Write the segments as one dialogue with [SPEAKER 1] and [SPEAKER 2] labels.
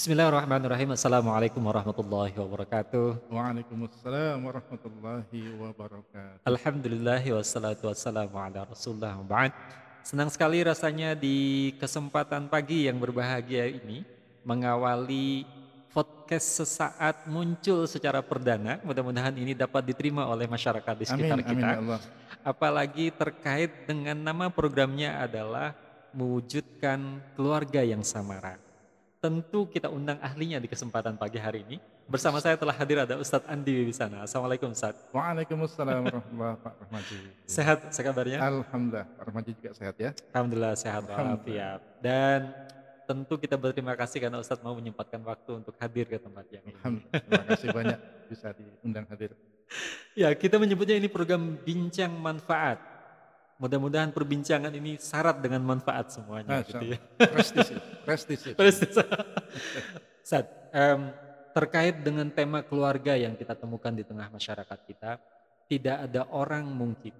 [SPEAKER 1] Bismillahirrahmanirrahim. Assalamualaikum warahmatullahi wabarakatuh.
[SPEAKER 2] Waalaikumsalam warahmatullahi wabarakatuh.
[SPEAKER 1] Alhamdulillah wassalatu wassalamu ala rasulullah ba'd. Senang sekali rasanya di kesempatan pagi yang berbahagia ini mengawali podcast sesaat muncul secara perdana. Mudah-mudahan ini dapat diterima oleh masyarakat di sekitar
[SPEAKER 2] Amin, amin
[SPEAKER 1] kita.
[SPEAKER 2] ya Allah.
[SPEAKER 1] Apalagi terkait dengan nama programnya adalah mewujudkan keluarga yang samara. Tentu kita undang ahlinya di kesempatan pagi hari ini. Bersama saya telah hadir ada Ustadz Andi Wiwisana. Assalamualaikum Ustadz.
[SPEAKER 2] Waalaikumsalam warahmatullahi Pak Rahmaji.
[SPEAKER 1] Sehat, sehat kabarnya?
[SPEAKER 2] Alhamdulillah, Pak Rahmaji juga sehat ya.
[SPEAKER 1] Alhamdulillah sehat walafiat. Dan tentu kita berterima kasih karena Ustadz mau menyempatkan waktu untuk hadir ke tempat yang ini.
[SPEAKER 2] Alhamdulillah, terima kasih banyak bisa diundang hadir.
[SPEAKER 1] Ya, kita menyebutnya ini program bincang manfaat. Mudah-mudahan perbincangan ini syarat dengan manfaat semuanya
[SPEAKER 2] Masya
[SPEAKER 1] gitu ya.
[SPEAKER 2] Prestisius.
[SPEAKER 1] Persis. Ustadz, em, terkait dengan tema keluarga yang kita temukan di tengah masyarakat kita, tidak ada orang mungkin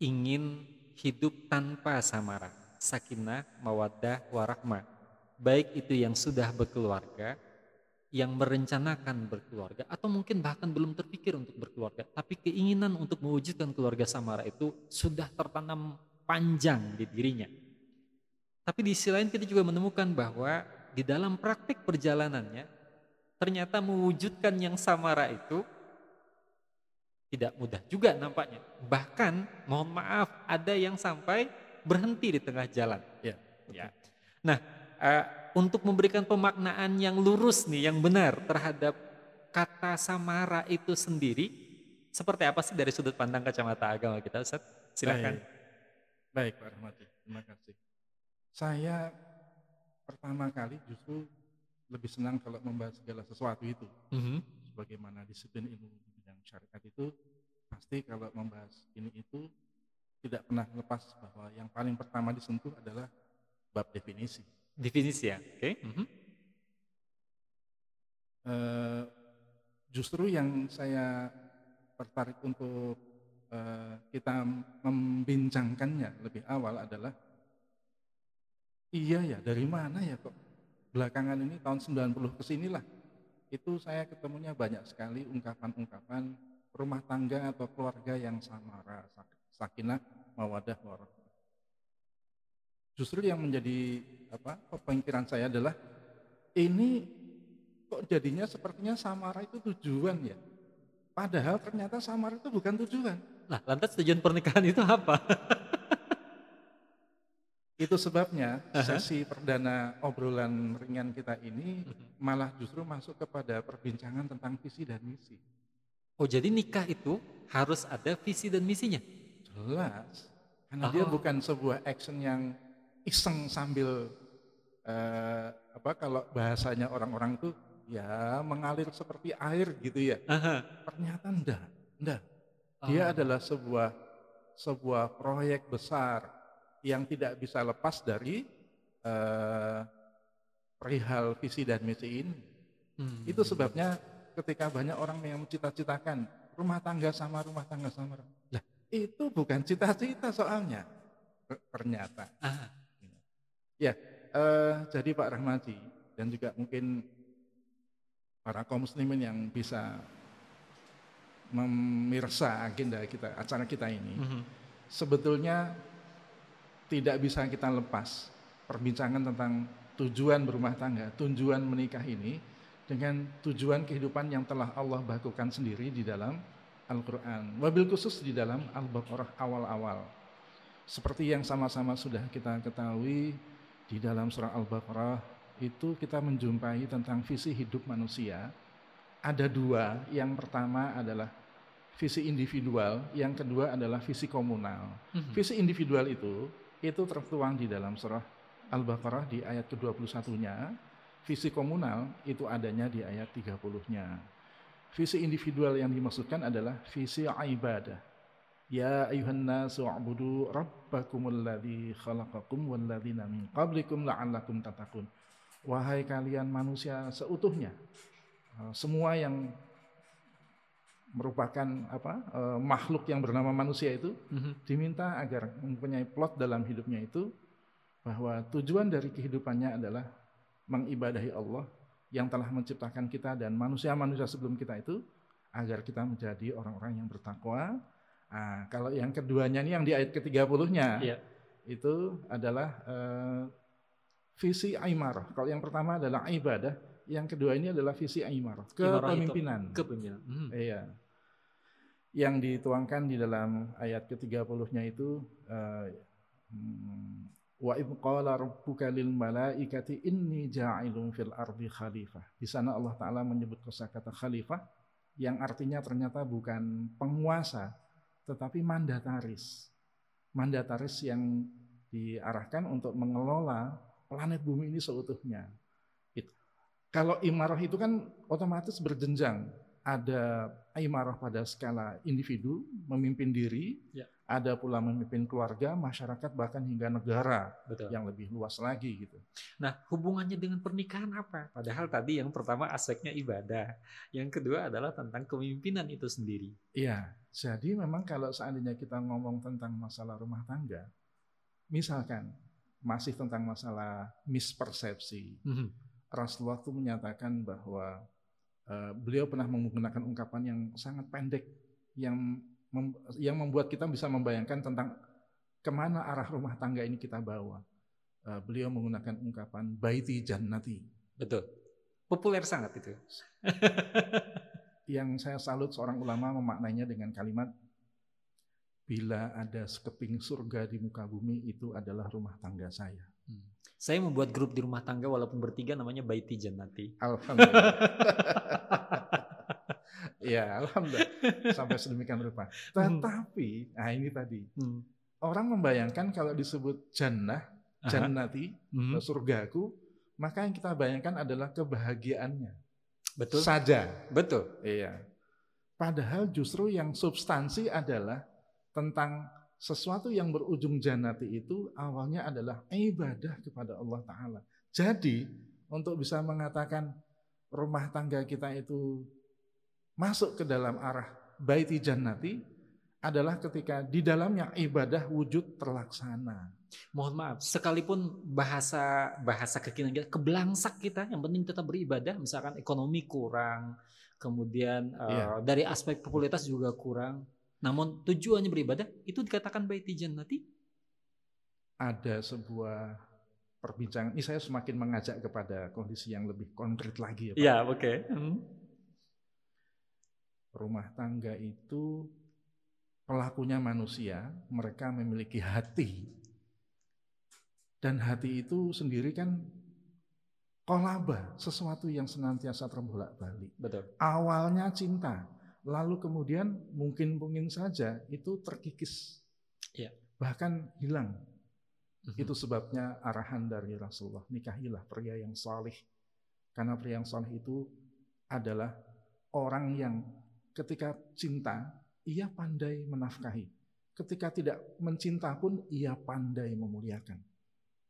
[SPEAKER 1] ingin hidup tanpa samara, sakinah, mawaddah, warahmah. Baik itu yang sudah berkeluarga, yang merencanakan berkeluarga, atau mungkin bahkan belum terpikir untuk berkeluarga, tapi keinginan untuk mewujudkan keluarga samara itu sudah tertanam panjang di dirinya. Tapi di sisi lain kita juga menemukan bahwa di dalam praktik perjalanannya ternyata mewujudkan yang samara itu tidak mudah juga nampaknya. Bahkan mohon maaf ada yang sampai berhenti di tengah jalan.
[SPEAKER 2] Ya,
[SPEAKER 1] Ya. Nah, eh, untuk memberikan pemaknaan yang lurus nih, yang benar terhadap kata samara itu sendiri, seperti apa sih dari sudut pandang kacamata agama kita, Ustaz? Silakan.
[SPEAKER 2] Baik, Baik, Pak Rahmati. Terima kasih. Saya pertama kali justru lebih senang kalau membahas segala sesuatu itu.
[SPEAKER 1] Mhm.
[SPEAKER 2] Sebagaimana disiplin ilmu di bidang syariat itu, pasti kalau membahas ini itu tidak pernah lepas bahwa yang paling pertama disentuh adalah bab definisi.
[SPEAKER 1] Definisi ya, oke? Mhm.
[SPEAKER 2] Eh, justru yang saya tertarik untuk eh, kita membincangkannya lebih awal adalah iya ya dari mana ya kok belakangan ini tahun 90 ke sinilah itu saya ketemunya banyak sekali ungkapan-ungkapan rumah tangga atau keluarga yang samara, sak- sakinah, mawadah, warahmah. Justru yang menjadi apa pemikiran saya adalah ini kok jadinya sepertinya samara itu tujuan ya. Padahal ternyata samara itu bukan tujuan.
[SPEAKER 1] Nah, lantas tujuan pernikahan itu apa?
[SPEAKER 2] Itu sebabnya sesi perdana obrolan ringan kita ini malah justru masuk kepada perbincangan tentang visi dan misi.
[SPEAKER 1] Oh, jadi nikah itu harus ada visi dan misinya.
[SPEAKER 2] Jelas. Karena dia
[SPEAKER 1] Oh.
[SPEAKER 2] bukan sebuah action yang iseng sambil eh, apa kalau bahasanya orang-orang tuh ya mengalir seperti air gitu ya.
[SPEAKER 1] Aha.
[SPEAKER 2] Ternyata enggak, enggak. Dia
[SPEAKER 1] Oh.
[SPEAKER 2] adalah sebuah sebuah proyek besar yang tidak bisa lepas dari eh, perihal visi dan misi ini.
[SPEAKER 1] Hmm.
[SPEAKER 2] Itu sebabnya ketika banyak orang yang mencita-citakan rumah tangga sama rumah tangga sama. Lah, itu bukan cita-cita soalnya. Ter- Ternyata.
[SPEAKER 1] Ah,
[SPEAKER 2] Ya, eh, jadi Pak Rahmati dan juga mungkin para kaum muslimin yang bisa memirsa agenda kita, acara kita ini,
[SPEAKER 1] mhm.
[SPEAKER 2] sebetulnya tidak bisa kita lepas perbincangan tentang tujuan berumah tangga, tujuan menikah ini dengan tujuan kehidupan yang telah Allah bakukan sendiri di dalam Al-Quran. Wabil khusus di dalam Al-Baqarah awal-awal. Seperti yang sama-sama sudah kita ketahui di dalam surah Al-Baqarah itu kita menjumpai tentang visi hidup manusia. Ada dua, yang pertama adalah visi individual, yang kedua adalah visi komunal.
[SPEAKER 1] Mhm.
[SPEAKER 2] Visi individual itu itu tertuang di dalam surah Al-Baqarah di ayat ke-21-nya. Visi komunal itu adanya di ayat 30-nya. Visi individual yang dimaksudkan adalah visi ibadah. Ya ayuhan nasu a'budu rabbakumul ladzi khalaqakum wal ladzina min qablikum la'allakum tattaqun. Wahai kalian manusia seutuhnya, eh, semua yang merupakan apa eh, makhluk yang bernama manusia itu
[SPEAKER 1] Mhm.
[SPEAKER 2] diminta agar mempunyai plot dalam hidupnya itu bahwa tujuan dari kehidupannya adalah mengibadahi Allah yang telah menciptakan kita dan manusia-manusia sebelum kita itu agar kita menjadi orang-orang yang bertakwa. Nah, kalau yang keduanya ini yang di ayat ke-30-nya
[SPEAKER 1] Iya.
[SPEAKER 2] itu adalah eh, visi aimarah. Kalau yang pertama adalah ibadah, yang kedua ini adalah visi aimarah,
[SPEAKER 1] Imarah itu
[SPEAKER 2] kepemimpinan.
[SPEAKER 1] Kepemimpinan. Hmm.
[SPEAKER 2] Iya. Yang dituangkan di dalam ayat ke-30-nya itu eh, hmm, wa idh qala rabbuka lil malaikati inni ja'ilun fil ardi khalifah. Di sana Allah taala menyebut kosakata khalifah yang artinya ternyata bukan penguasa tetapi mandataris. Mandataris yang diarahkan untuk mengelola planet bumi ini seutuhnya. Itu. Kalau imarah itu kan otomatis berjenjang. Ada imarah pada skala individu, memimpin diri,
[SPEAKER 1] Ya.
[SPEAKER 2] Ada pula memimpin keluarga, masyarakat, bahkan hingga negara
[SPEAKER 1] Betul.
[SPEAKER 2] yang lebih luas lagi gitu.
[SPEAKER 1] Nah, hubungannya dengan pernikahan apa? Padahal tadi yang pertama aspeknya ibadah, yang kedua adalah tentang kepemimpinan itu sendiri.
[SPEAKER 2] Iya, jadi memang kalau seandainya kita ngomong tentang masalah rumah tangga, misalkan masih tentang masalah mispersepsi,
[SPEAKER 1] Mhm.
[SPEAKER 2] Rasulullah itu menyatakan bahwa eh, beliau pernah menggunakan ungkapan yang sangat pendek yang mem- yang membuat kita bisa membayangkan tentang ke mana arah rumah tangga ini kita bawa. Eh, beliau menggunakan ungkapan baiti jannati
[SPEAKER 1] Betul. Populer sangat itu.
[SPEAKER 2] yang saya salut seorang ulama memaknainya dengan kalimat bila ada sekeping surga di muka bumi itu adalah rumah tangga saya.
[SPEAKER 1] Hmm. Saya membuat grup di rumah tangga walaupun bertiga namanya Baiti Jannati.
[SPEAKER 2] Alhamdulillah. ya, alhamdulillah sampai sedemikian rupa. Tetapi, nah ini tadi
[SPEAKER 1] Hmm.
[SPEAKER 2] orang membayangkan kalau disebut jannah, jannati,
[SPEAKER 1] Hmm.
[SPEAKER 2] surgaku, maka yang kita bayangkan adalah kebahagiaannya
[SPEAKER 1] Betul.
[SPEAKER 2] saja.
[SPEAKER 1] Betul.
[SPEAKER 2] Iya. Padahal justru yang substansi adalah tentang sesuatu yang berujung jannati itu awalnya adalah ibadah kepada Allah Ta'ala. Jadi untuk bisa mengatakan rumah tangga kita itu masuk ke dalam arah baiti jannati adalah ketika di dalamnya ibadah wujud terlaksana.
[SPEAKER 1] Mohon maaf, sekalipun bahasa bahasa kekinian kita kebelangsak kita, yang penting tetap beribadah. Misalkan ekonomi kurang, kemudian eh,
[SPEAKER 2] Iya.
[SPEAKER 1] dari aspek popularitas juga kurang. Namun tujuannya beribadah itu dikatakan baiti jannati.
[SPEAKER 2] Ada sebuah perbincangan, ini saya semakin mengajak kepada kondisi yang lebih konkret lagi ya Pak.
[SPEAKER 1] Ya, oke. Hmm.
[SPEAKER 2] Rumah tangga itu pelakunya manusia, mereka memiliki hati. Dan hati itu sendiri kan kolaba, sesuatu yang senantiasa terbolak-balik.
[SPEAKER 1] Betul.
[SPEAKER 2] Awalnya cinta, lalu kemudian mungkin-mungkin saja itu terkikis.
[SPEAKER 1] Iya.
[SPEAKER 2] Bahkan hilang.
[SPEAKER 1] Mhm.
[SPEAKER 2] Itu sebabnya arahan dari Rasulullah, nikahilah pria yang salih. Karena pria yang salih itu adalah orang yang ketika cinta, ia pandai menafkahi. Ketika tidak mencinta pun, ia pandai memuliakan.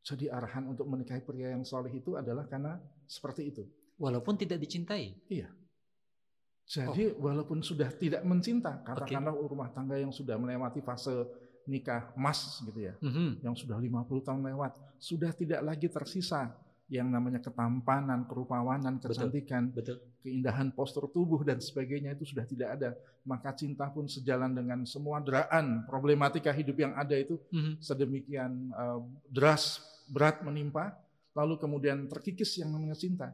[SPEAKER 2] Jadi arahan untuk menikahi pria yang soleh itu adalah karena seperti itu.
[SPEAKER 1] Walaupun tidak dicintai.
[SPEAKER 2] Jadi walaupun sudah tidak mencinta, katakanlah rumah tangga yang sudah melewati fase nikah mas gitu ya,
[SPEAKER 1] Mhm.
[SPEAKER 2] yang sudah 50 tahun lewat, sudah tidak lagi tersisa yang namanya ketampanan, kerupawanan,
[SPEAKER 1] Betul.
[SPEAKER 2] kecantikan,
[SPEAKER 1] Betul.
[SPEAKER 2] keindahan postur tubuh dan sebagainya itu sudah tidak ada. Maka cinta pun sejalan dengan semua deraan problematika hidup yang ada itu
[SPEAKER 1] Mhm.
[SPEAKER 2] sedemikian eh, deras berat menimpa, lalu kemudian terkikis yang namanya cinta.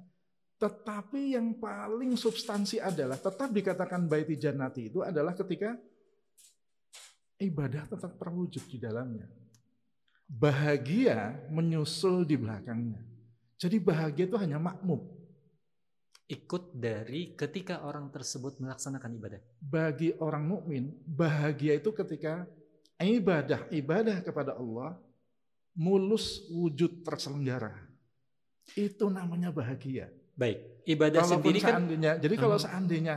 [SPEAKER 2] Tetapi yang paling substansi adalah tetap dikatakan baiti jannati itu adalah ketika ibadah tetap terwujud di dalamnya. Bahagia menyusul di belakangnya. Jadi bahagia itu hanya makmum.
[SPEAKER 1] Ikut dari ketika orang tersebut melaksanakan ibadah.
[SPEAKER 2] Bagi orang mukmin, bahagia itu ketika ibadah-ibadah kepada Allah mulus wujud terselenggara. Itu namanya bahagia.
[SPEAKER 1] Baik, ibadah
[SPEAKER 2] Kalaupun
[SPEAKER 1] sendiri kan
[SPEAKER 2] seandainya, jadi kalau
[SPEAKER 1] Mhm.
[SPEAKER 2] seandainya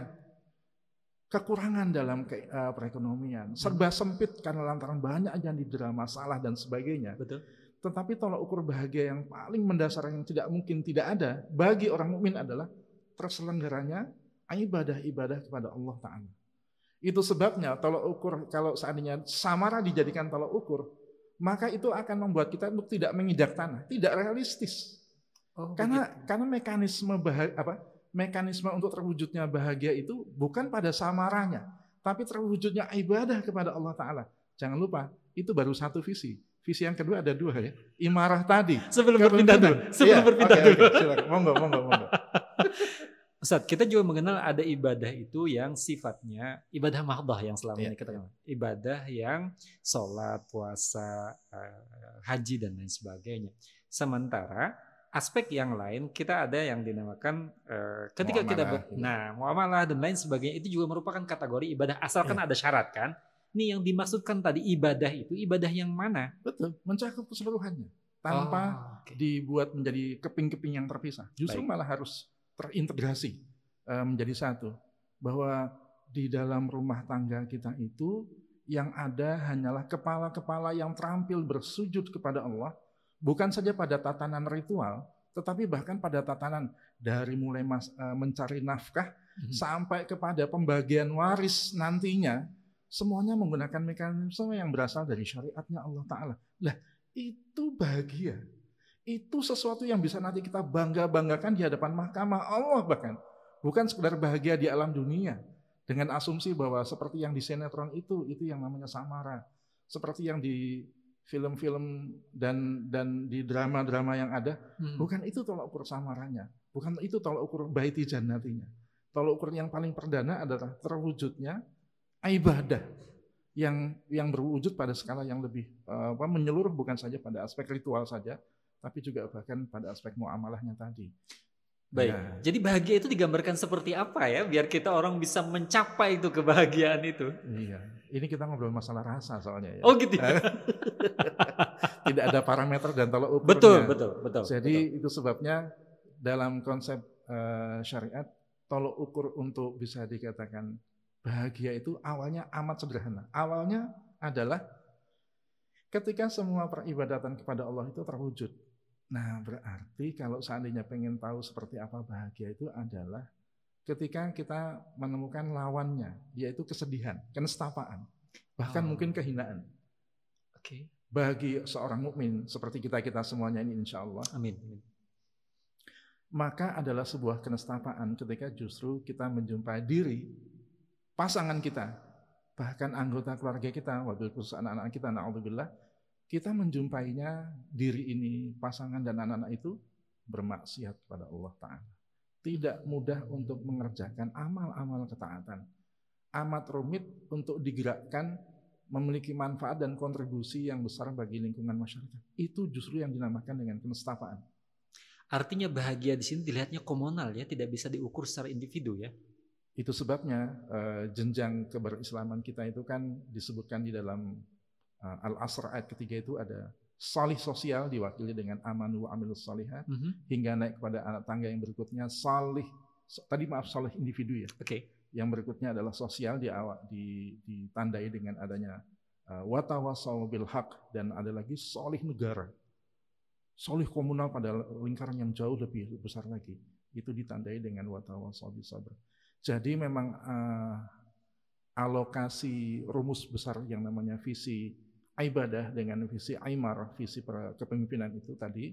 [SPEAKER 2] kekurangan dalam ke- eh, perekonomian, serba sempit karena lantaran banyak yang didera masalah dan sebagainya.
[SPEAKER 1] betul.
[SPEAKER 2] Tetapi tolak ukur bahagia yang paling mendasar yang tidak mungkin tidak ada bagi orang mukmin adalah terselenggaranya ibadah-ibadah kepada Allah Ta'ala. Itu sebabnya tolak ukur kalau seandainya samara dijadikan tolak ukur, maka itu akan membuat kita untuk tidak menginjak tanah, tidak realistis. Oh, karena begitu. karena mekanisme bahagia, apa? Mekanisme untuk terwujudnya bahagia itu bukan pada samaranya, tapi terwujudnya ibadah kepada Allah Taala. Jangan lupa, itu baru satu visi. Visi yang kedua ada dua ya. Imarah tadi.
[SPEAKER 1] Sebelum berpindah dulu. Sebelum iya, berpindah okay, dulu. Okay,
[SPEAKER 2] silakan. Monggo, monggo, monggo.
[SPEAKER 1] Ustaz, kita juga mengenal ada ibadah itu yang sifatnya ibadah mahdoh yang selama yeah. ini kita kenal. Ibadah yang sholat, puasa, uh, haji, dan lain sebagainya. Sementara aspek yang lain kita ada yang dinamakan uh, ketika muamalah, kita ber, gitu. nah muamalah dan lain sebagainya itu juga merupakan kategori ibadah asalkan yeah. ada syarat kan. Ini yang dimaksudkan tadi ibadah itu ibadah yang mana?
[SPEAKER 2] Betul, mencakup keseluruhannya tanpa oh, okay. dibuat menjadi keping-keping yang terpisah. Justru Baik. malah harus terintegrasi eh, menjadi satu. Bahwa di dalam rumah tangga kita itu yang ada hanyalah kepala-kepala yang terampil bersujud kepada Allah, bukan saja pada tatanan ritual, tetapi bahkan pada tatanan dari mulai mas, eh, mencari nafkah hmm. sampai kepada pembagian waris nantinya, semuanya menggunakan mekanisme yang berasal dari syariatnya Allah Ta'ala. Lah, itu bahagia. Itu sesuatu yang bisa nanti kita bangga-banggakan di hadapan mahkamah Allah bahkan. Bukan sekedar bahagia di alam dunia. Dengan asumsi bahwa seperti yang di sinetron itu, itu yang namanya samara. Seperti yang di film-film dan dan di drama-drama yang ada, hmm. bukan itu tolak ukur samaranya. Bukan itu tolak ukur baiti jannatinya. Tolak ukur yang paling perdana adalah terwujudnya ibadah yang yang berwujud pada skala yang lebih uh, menyeluruh bukan saja pada aspek ritual saja, tapi juga bahkan pada aspek muamalahnya tadi.
[SPEAKER 1] Baik. Ya. Jadi bahagia itu digambarkan seperti apa ya biar kita orang bisa mencapai itu kebahagiaan itu.
[SPEAKER 2] Iya. Ini kita ngobrol masalah rasa soalnya ya.
[SPEAKER 1] Oh gitu. Ya?
[SPEAKER 2] Tidak ada parameter dan tolak ukurnya.
[SPEAKER 1] Betul, betul, betul.
[SPEAKER 2] Jadi
[SPEAKER 1] betul.
[SPEAKER 2] itu sebabnya dalam konsep uh, syariat tolak ukur untuk bisa dikatakan bahagia itu awalnya amat sederhana. Awalnya adalah ketika semua peribadatan kepada Allah itu terwujud Nah, berarti kalau seandainya pengen tahu seperti apa bahagia itu adalah ketika kita menemukan lawannya, yaitu kesedihan, kenestapaan, bahkan oh. mungkin kehinaan.
[SPEAKER 1] Oke. Okay.
[SPEAKER 2] Bagi seorang mukmin seperti kita-kita semuanya ini insya Allah.
[SPEAKER 1] Amin.
[SPEAKER 2] Maka adalah sebuah kenestapaan ketika justru kita menjumpai diri, pasangan kita, bahkan anggota keluarga kita, wabil khusus anak-anak kita, na'udzubillah, kita menjumpainya diri ini, pasangan dan anak-anak itu bermaksiat pada Allah Ta'ala. Tidak mudah untuk mengerjakan amal-amal ketaatan. Amat rumit untuk digerakkan memiliki manfaat dan kontribusi yang besar bagi lingkungan masyarakat. Itu justru yang dinamakan dengan kenestapaan.
[SPEAKER 1] Artinya bahagia di sini dilihatnya komunal ya, tidak bisa diukur secara individu ya.
[SPEAKER 2] Itu sebabnya uh, jenjang keberislaman kita itu kan disebutkan di dalam uh, Al-Asr ayat ketiga itu ada salih sosial diwakili dengan amanu wa amilus salihah mm -hmm. hingga naik kepada anak tangga yang berikutnya salih tadi maaf salih individu ya.
[SPEAKER 1] Oke. Okay.
[SPEAKER 2] Yang berikutnya adalah sosial di awal di, ditandai dengan adanya uh, watawasau bil haq dan ada lagi salih negara. Salih komunal pada lingkaran yang jauh lebih besar lagi. Itu ditandai dengan watawasau bil sabr. Jadi memang uh, alokasi rumus besar yang namanya visi ibadah dengan visi Aymar, visi kepemimpinan itu tadi,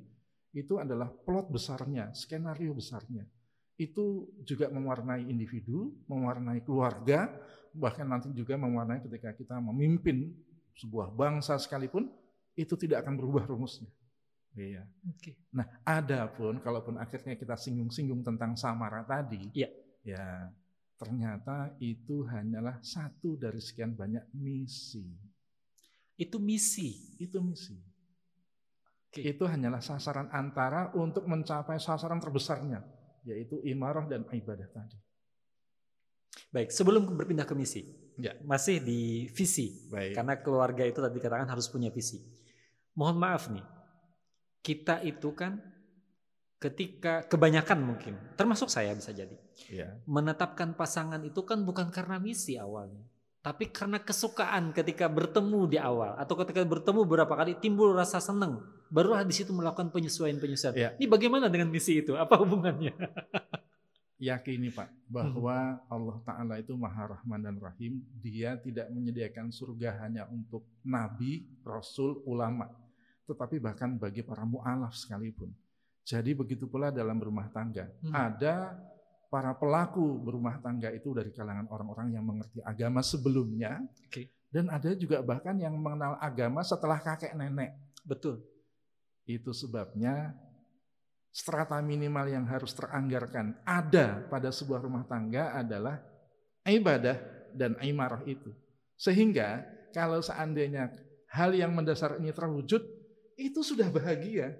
[SPEAKER 2] itu adalah plot besarnya, skenario besarnya. Itu juga mewarnai individu, mewarnai keluarga, bahkan nanti juga mewarnai ketika kita memimpin sebuah bangsa sekalipun, itu tidak akan berubah rumusnya. Iya.
[SPEAKER 1] Okay.
[SPEAKER 2] Nah, adapun kalaupun akhirnya kita singgung-singgung tentang samara tadi,
[SPEAKER 1] ya.
[SPEAKER 2] ya ternyata itu hanyalah satu dari sekian banyak misi
[SPEAKER 1] itu misi.
[SPEAKER 2] Itu misi. Oke. Itu hanyalah sasaran antara untuk mencapai sasaran terbesarnya, yaitu imarah dan ibadah tadi.
[SPEAKER 1] Baik, sebelum berpindah ke misi, ya. masih di visi,
[SPEAKER 2] Baik.
[SPEAKER 1] karena keluarga itu tadi katakan harus punya visi. Mohon maaf nih, kita itu kan ketika kebanyakan mungkin, termasuk saya bisa jadi,
[SPEAKER 2] ya.
[SPEAKER 1] menetapkan pasangan itu kan bukan karena misi awalnya, tapi karena kesukaan ketika bertemu di awal atau ketika bertemu beberapa kali timbul rasa senang, barulah di situ melakukan penyesuaian-penyesuaian. Ya. Ini bagaimana dengan misi itu? Apa hubungannya?
[SPEAKER 2] Yakini Pak bahwa hmm. Allah Taala itu Maha Rahman dan Rahim. Dia tidak menyediakan surga hanya untuk nabi, rasul, ulama, tetapi bahkan bagi para mualaf sekalipun. Jadi begitu pula dalam berumah tangga.
[SPEAKER 1] Hmm.
[SPEAKER 2] Ada para pelaku berumah tangga itu dari kalangan orang-orang yang mengerti agama sebelumnya.
[SPEAKER 1] Oke.
[SPEAKER 2] Dan ada juga bahkan yang mengenal agama setelah kakek nenek.
[SPEAKER 1] Betul.
[SPEAKER 2] Itu sebabnya strata minimal yang harus teranggarkan ada pada sebuah rumah tangga adalah ibadah dan imarah itu. Sehingga kalau seandainya hal yang mendasar ini terwujud, itu sudah bahagia.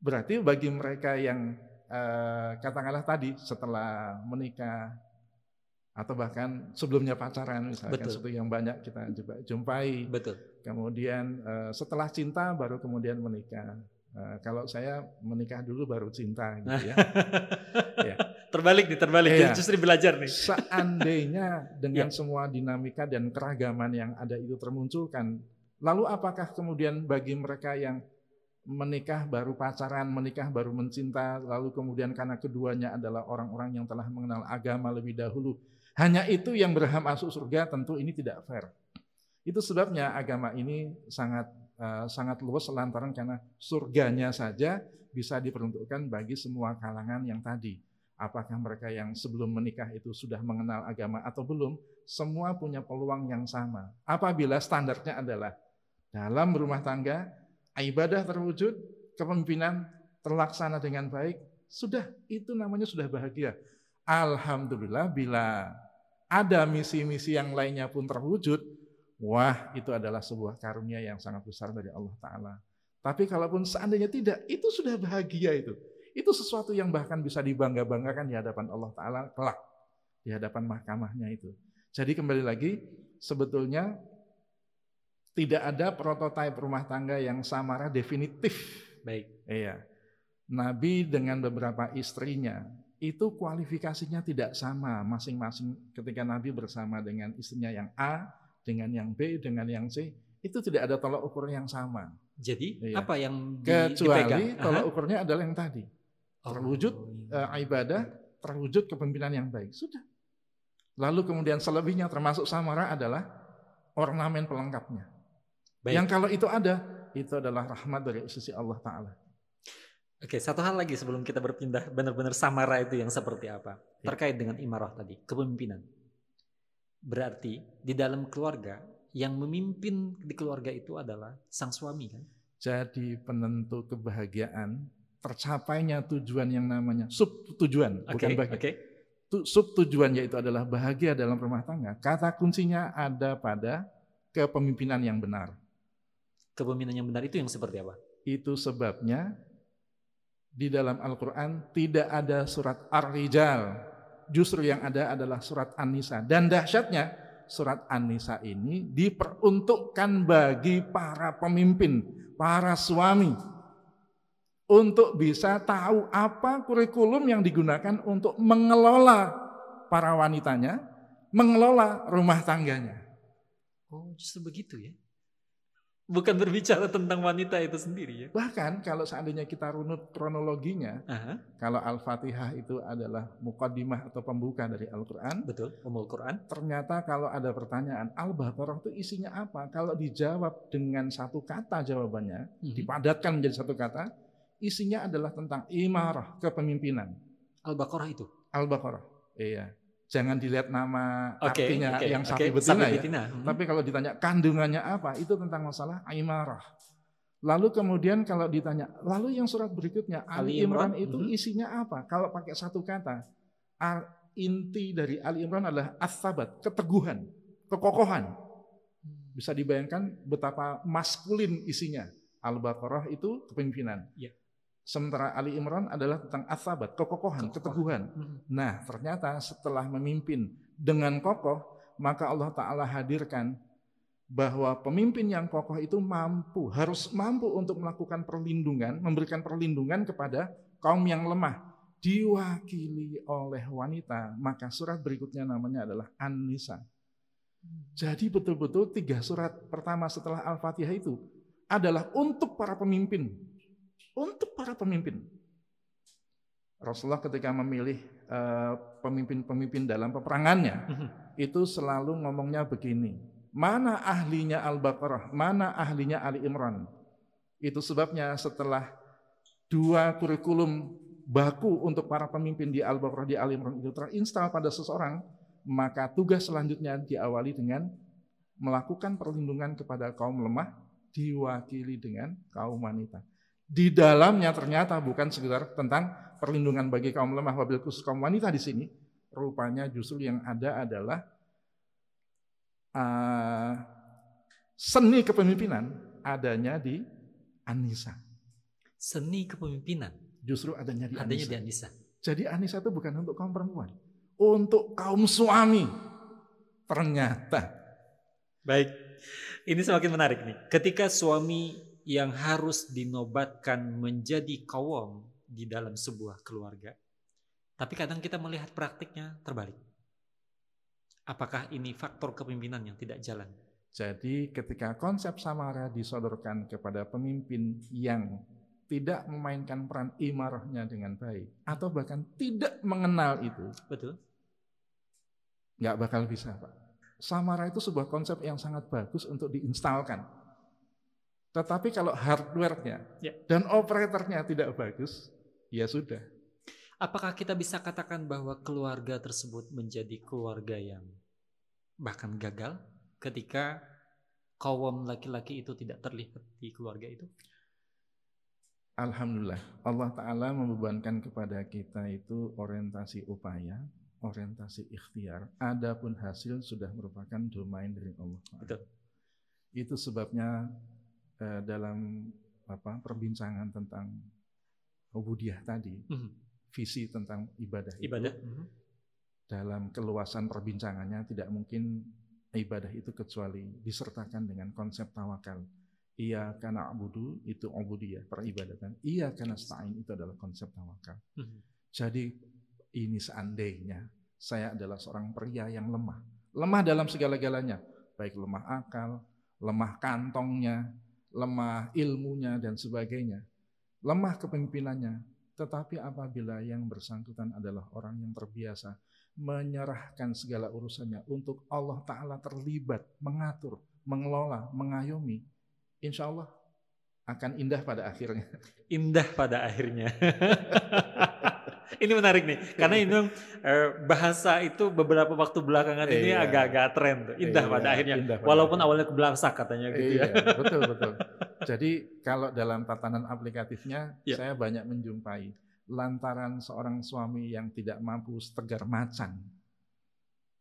[SPEAKER 2] Berarti bagi mereka yang eh, katakanlah tadi setelah menikah atau bahkan sebelumnya pacaran misalkan
[SPEAKER 1] Betul.
[SPEAKER 2] seperti yang banyak kita juga jumpai
[SPEAKER 1] Betul.
[SPEAKER 2] kemudian eh, setelah cinta baru kemudian menikah Eh, kalau saya menikah dulu baru cinta gitu ya Ya.
[SPEAKER 1] Terbalik nih, terbalik.
[SPEAKER 2] Iya.
[SPEAKER 1] Justru belajar nih.
[SPEAKER 2] seandainya dengan
[SPEAKER 1] Ya.
[SPEAKER 2] semua dinamika dan keragaman yang ada itu termunculkan lalu apakah kemudian bagi mereka yang menikah baru pacaran menikah baru mencinta lalu kemudian karena keduanya adalah orang-orang yang telah mengenal agama lebih dahulu. Hanya itu yang berhak masuk surga tentu ini tidak fair. Itu sebabnya agama ini sangat eh, sangat luas lantaran karena surganya saja bisa diperuntukkan bagi semua kalangan yang tadi. Apakah mereka yang sebelum menikah itu sudah mengenal agama atau belum, semua punya peluang yang sama. Apabila standarnya adalah dalam rumah tangga, ibadah terwujud, kepemimpinan terlaksana dengan baik, sudah itu namanya sudah bahagia. Alhamdulillah bila ada misi-misi yang lainnya pun terwujud, wah itu adalah sebuah karunia yang sangat besar dari Allah Ta'ala. Tapi kalaupun seandainya tidak, itu sudah bahagia itu. Itu sesuatu yang bahkan bisa dibangga-banggakan di hadapan Allah Ta'ala kelak. Di hadapan mahkamahnya itu. Jadi kembali lagi, sebetulnya tidak ada prototipe rumah tangga yang samara definitif.
[SPEAKER 1] Baik.
[SPEAKER 2] Iya. Nabi dengan beberapa istrinya, itu kualifikasinya tidak sama masing-masing ketika Nabi bersama dengan istrinya yang A, dengan yang B, dengan yang C, itu tidak ada tolak ukur yang sama.
[SPEAKER 1] Jadi
[SPEAKER 2] Iya.
[SPEAKER 1] apa yang di,
[SPEAKER 2] Kecuali
[SPEAKER 1] dipegang?
[SPEAKER 2] tolak
[SPEAKER 1] Aha.
[SPEAKER 2] ukurnya adalah yang tadi.
[SPEAKER 1] Oh,
[SPEAKER 2] terwujud,
[SPEAKER 1] iya.
[SPEAKER 2] eh, ibadah, terwujud kepemimpinan yang baik. Sudah. Lalu kemudian selebihnya termasuk samara adalah ornamen pelengkapnya.
[SPEAKER 1] Baik.
[SPEAKER 2] Yang kalau itu ada, itu adalah rahmat dari sisi Allah Ta'ala.
[SPEAKER 1] Oke, satu hal lagi sebelum kita berpindah benar-benar samara itu yang seperti apa?
[SPEAKER 2] Ya.
[SPEAKER 1] Terkait dengan imarah tadi, kepemimpinan. Berarti di dalam keluarga yang memimpin di keluarga itu adalah sang suami kan?
[SPEAKER 2] Jadi penentu kebahagiaan, tercapainya tujuan yang namanya sub tujuan,
[SPEAKER 1] Oke,
[SPEAKER 2] bukan bahagia.
[SPEAKER 1] oke.
[SPEAKER 2] Tu- Sub tujuan yaitu adalah bahagia dalam rumah tangga. Kata kuncinya ada pada kepemimpinan yang benar.
[SPEAKER 1] Kepemimpinan yang benar itu yang seperti apa?
[SPEAKER 2] Itu sebabnya di dalam Al-Quran tidak ada surat Ar-Rijal. Justru yang ada adalah surat An-Nisa. Dan dahsyatnya surat An-Nisa ini diperuntukkan bagi para pemimpin, para suami. Untuk bisa tahu apa kurikulum yang digunakan untuk mengelola para wanitanya, mengelola rumah tangganya.
[SPEAKER 1] Oh, justru begitu ya. Bukan berbicara tentang wanita itu sendiri ya.
[SPEAKER 2] Bahkan kalau seandainya kita runut kronologinya,
[SPEAKER 1] Aha,
[SPEAKER 2] Kalau Al-Fatihah itu adalah mukaddimah atau pembuka dari Al-Quran,
[SPEAKER 1] betul, Umul Quran.
[SPEAKER 2] ternyata kalau ada pertanyaan Al-Baqarah itu isinya apa? Kalau dijawab dengan satu kata jawabannya,
[SPEAKER 1] Mhm.
[SPEAKER 2] dipadatkan menjadi satu kata, isinya adalah tentang imarah, kepemimpinan.
[SPEAKER 1] Al-Baqarah itu.
[SPEAKER 2] Al-Baqarah. Iya. Jangan dilihat nama
[SPEAKER 1] Oke,
[SPEAKER 2] artinya
[SPEAKER 1] oke,
[SPEAKER 2] yang sapi betina ya.
[SPEAKER 1] betina. Hmm.
[SPEAKER 2] Tapi kalau ditanya kandungannya apa, itu tentang masalah imarah. Lalu kemudian kalau ditanya, lalu yang surat berikutnya Ali, Imran,
[SPEAKER 1] Imran,
[SPEAKER 2] itu
[SPEAKER 1] mhm.
[SPEAKER 2] isinya apa? Kalau pakai satu kata, inti dari Ali Imran adalah as-sabat, keteguhan, kekokohan. Bisa dibayangkan betapa maskulin isinya. Al-Baqarah itu kepemimpinan.
[SPEAKER 1] Iya.
[SPEAKER 2] Sementara Ali Imran adalah tentang as-sabat,
[SPEAKER 1] kekokohan,
[SPEAKER 2] keteguhan.
[SPEAKER 1] Mhm.
[SPEAKER 2] Nah, ternyata setelah memimpin dengan kokoh, maka Allah Ta'ala hadirkan bahwa pemimpin yang kokoh itu mampu, harus mampu untuk melakukan perlindungan, memberikan perlindungan kepada kaum yang lemah, diwakili oleh wanita. Maka surat berikutnya namanya adalah An-Nisa. Jadi betul-betul tiga surat pertama setelah Al-Fatihah itu adalah untuk para pemimpin. Untuk para pemimpin. Rasulullah ketika memilih eh, pemimpin-pemimpin dalam peperangannya,
[SPEAKER 1] Mhm.
[SPEAKER 2] itu selalu ngomongnya begini. Mana ahlinya Al-Baqarah, mana ahlinya Ali Imran. Itu sebabnya setelah dua kurikulum baku untuk para pemimpin di Al-Baqarah di Al Imran itu terinstal pada seseorang, maka tugas selanjutnya diawali dengan melakukan perlindungan kepada kaum lemah diwakili dengan kaum wanita. Di dalamnya ternyata bukan sekedar tentang perlindungan bagi kaum lemah, wabil khusus kaum wanita di sini, rupanya justru yang ada adalah uh, seni kepemimpinan adanya di Anissa.
[SPEAKER 1] Seni kepemimpinan
[SPEAKER 2] justru adanya di
[SPEAKER 1] adanya
[SPEAKER 2] Anissa.
[SPEAKER 1] di Anissa.
[SPEAKER 2] Jadi Anissa itu bukan untuk kaum perempuan, untuk kaum suami. Ternyata.
[SPEAKER 1] Baik, ini semakin menarik nih. Ketika suami yang harus dinobatkan menjadi kaum di dalam sebuah keluarga, tapi kadang kita melihat praktiknya terbalik. Apakah ini faktor kepemimpinan yang tidak jalan?
[SPEAKER 2] Jadi ketika konsep samara disodorkan kepada pemimpin yang tidak memainkan peran imarahnya dengan baik atau bahkan tidak mengenal itu,
[SPEAKER 1] betul,
[SPEAKER 2] nggak bakal bisa, Pak. Samara itu sebuah konsep yang sangat bagus untuk diinstalkan. Tetapi kalau hardware-nya ya. dan operatornya tidak bagus, ya sudah.
[SPEAKER 1] Apakah kita bisa katakan bahwa keluarga tersebut menjadi keluarga yang bahkan gagal ketika kaum laki-laki itu tidak terlihat di keluarga itu?
[SPEAKER 2] Alhamdulillah, Allah Ta'ala membebankan kepada kita itu orientasi upaya, orientasi ikhtiar. Adapun hasil sudah merupakan domain dari Allah. Betul. Itu sebabnya eh, dalam apa perbincangan tentang ubudiyah tadi, mm -hmm. visi tentang ibadah,
[SPEAKER 1] ibadah.
[SPEAKER 2] itu, mm -hmm. dalam keluasan perbincangannya tidak mungkin ibadah itu kecuali disertakan dengan konsep tawakal Iya karena abudu itu ubudiyah peribadatan. Iya karena stain itu adalah konsep tawakal. Hmm. Jadi ini seandainya saya adalah seorang pria yang lemah, lemah dalam segala-galanya, baik lemah akal, lemah kantongnya, lemah ilmunya dan sebagainya, lemah kepemimpinannya. Tetapi apabila yang bersangkutan adalah orang yang terbiasa menyerahkan segala urusannya untuk Allah Ta'ala terlibat, mengatur, mengelola, mengayomi, insya Allah akan indah pada akhirnya.
[SPEAKER 1] Indah pada akhirnya. ini menarik nih, karena ini eh, bahasa itu beberapa waktu belakangan ini iya. agak-agak tren tuh. Indah iya, pada akhirnya. Indah pada Walaupun akhirnya. awalnya kebelangsak katanya gitu
[SPEAKER 2] iya, ya. Betul betul. Jadi kalau dalam tatanan aplikatifnya ya. saya banyak menjumpai lantaran seorang suami yang tidak mampu setegar macan.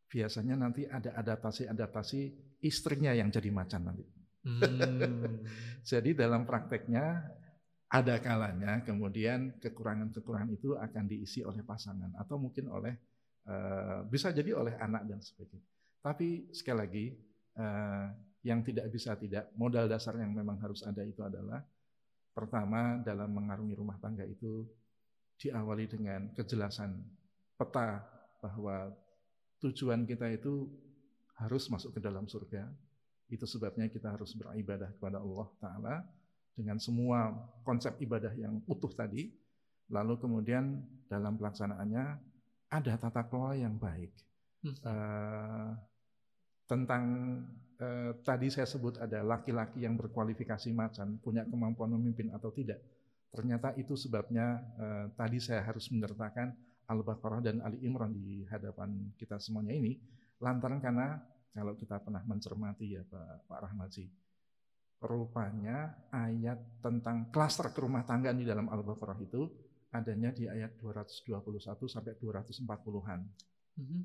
[SPEAKER 2] Biasanya nanti ada adaptasi-adaptasi istrinya yang jadi macan nanti. Hmm. Jadi dalam prakteknya ada kalanya kemudian kekurangan-kekurangan itu akan diisi oleh pasangan atau mungkin oleh uh, bisa jadi oleh anak dan sebagainya. Tapi sekali lagi uh, yang tidak bisa tidak modal dasar yang memang harus ada itu adalah pertama dalam mengarungi rumah tangga itu diawali dengan kejelasan peta bahwa tujuan kita itu harus masuk ke dalam surga itu sebabnya kita harus beribadah kepada Allah Ta'ala dengan semua konsep ibadah yang utuh tadi. Lalu kemudian dalam pelaksanaannya ada tata kelola yang baik. Hmm. Uh, tentang uh, tadi saya sebut ada laki-laki yang berkualifikasi macan, punya kemampuan memimpin atau tidak. Ternyata itu sebabnya uh, tadi saya harus menyertakan Al-Baqarah dan Ali Imran di hadapan kita semuanya ini, lantaran karena kalau kita pernah mencermati ya Pak, Pak Rahmaji, rupanya ayat tentang klaster kerumah tangga di dalam Al-Baqarah itu adanya di ayat 221 sampai 240-an. Mm -hmm.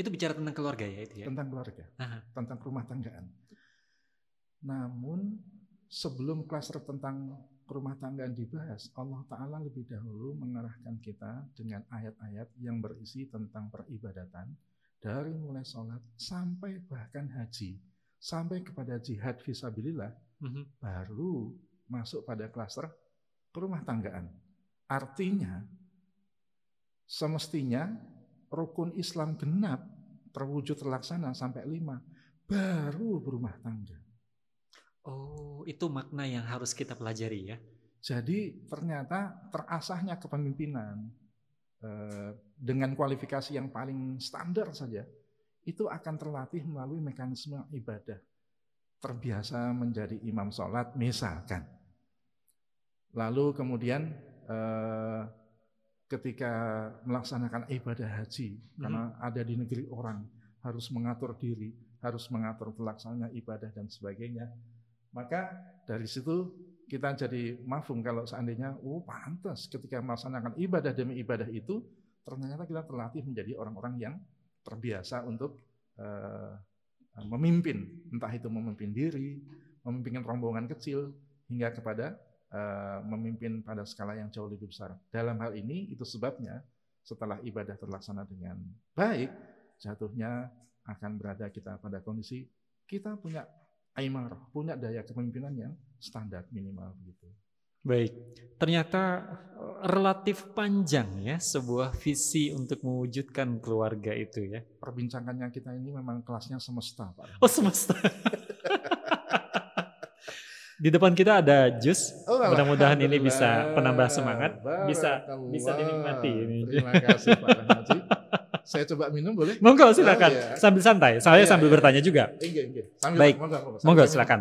[SPEAKER 1] Itu bicara tentang keluarga ya itu ya?
[SPEAKER 2] Tentang keluarga, Aha. tentang rumah tanggaan. Namun sebelum klaster tentang rumah tanggaan dibahas, Allah Ta'ala lebih dahulu mengarahkan kita dengan ayat-ayat yang berisi tentang peribadatan, dari mulai sholat sampai bahkan haji sampai kepada jihad visabilillah mm-hmm. baru masuk pada klaster rumah tanggaan. Artinya semestinya rukun Islam genap terwujud terlaksana sampai lima baru berumah tangga.
[SPEAKER 1] Oh, itu makna yang harus kita pelajari ya.
[SPEAKER 2] Jadi ternyata terasahnya kepemimpinan Eh, dengan kualifikasi yang paling standar saja, itu akan terlatih melalui mekanisme ibadah. Terbiasa menjadi imam sholat misalkan. Lalu kemudian eh, ketika melaksanakan ibadah haji
[SPEAKER 1] Hmm.
[SPEAKER 2] karena ada di negeri orang harus mengatur diri, harus mengatur pelaksanaan ibadah dan sebagainya. Maka dari situ kita jadi mafum kalau seandainya oh pantas ketika melaksanakan ibadah demi ibadah itu ternyata kita terlatih menjadi orang-orang yang terbiasa untuk eh, memimpin, entah itu memimpin diri, memimpin rombongan kecil hingga kepada eh, memimpin pada skala yang jauh lebih besar. Dalam hal ini itu sebabnya setelah ibadah terlaksana dengan baik, jatuhnya akan berada kita pada kondisi kita punya aimarah, punya daya kepemimpinan yang standar minimal begitu.
[SPEAKER 1] Baik, ternyata eh, relatif panjang ya sebuah visi untuk mewujudkan keluarga itu ya.
[SPEAKER 2] Perbincangannya kita ini memang kelasnya semesta, Pak.
[SPEAKER 1] Oh semesta. Di depan kita ada jus.
[SPEAKER 2] Oh,
[SPEAKER 1] Mudah-mudahan ini bisa penambah semangat, bisa bisa dinikmati ini.
[SPEAKER 2] Terima kasih Pak Rahmaji. Saya coba minum boleh?
[SPEAKER 1] Monggo silakan
[SPEAKER 2] Oh, iya.
[SPEAKER 1] sambil santai. Saya
[SPEAKER 2] Iya,
[SPEAKER 1] sambil
[SPEAKER 2] iya.
[SPEAKER 1] bertanya juga.
[SPEAKER 2] Enggak, enggak. Sambil,
[SPEAKER 1] Baik.
[SPEAKER 2] monggo, monggo.
[SPEAKER 1] Silakan.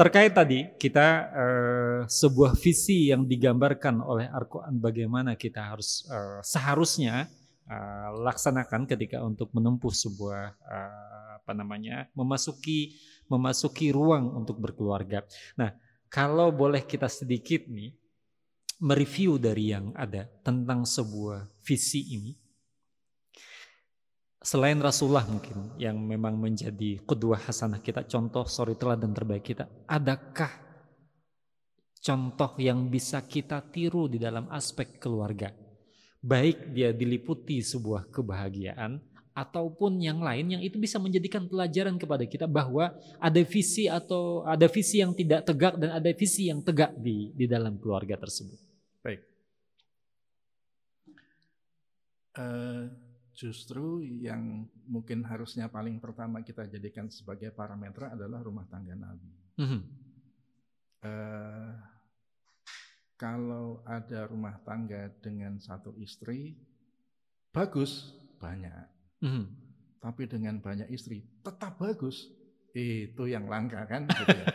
[SPEAKER 1] Terkait tadi kita eh, sebuah visi yang digambarkan oleh Al-Qur'an bagaimana kita harus eh, seharusnya eh, laksanakan ketika untuk menempuh sebuah eh, apa namanya memasuki memasuki ruang untuk berkeluarga. Nah, kalau boleh kita sedikit nih mereview dari yang ada tentang sebuah visi ini. Selain Rasulullah mungkin yang memang menjadi kedua hasanah kita, contoh sorry teladan terbaik kita, adakah contoh yang bisa kita tiru di dalam aspek keluarga? Baik dia diliputi sebuah kebahagiaan ataupun yang lain yang itu bisa menjadikan pelajaran kepada kita bahwa ada visi atau ada visi yang tidak tegak dan ada visi yang tegak di di dalam keluarga tersebut.
[SPEAKER 2] Baik. Eh, justru yang mungkin harusnya paling pertama kita jadikan sebagai parameter adalah rumah tangga Nabi.
[SPEAKER 1] Mhm.
[SPEAKER 2] Eh, kalau ada rumah tangga dengan satu istri, bagus, banyak.
[SPEAKER 1] Mhm.
[SPEAKER 2] Tapi dengan banyak istri, tetap bagus. Itu yang langka kan? Gitu ya.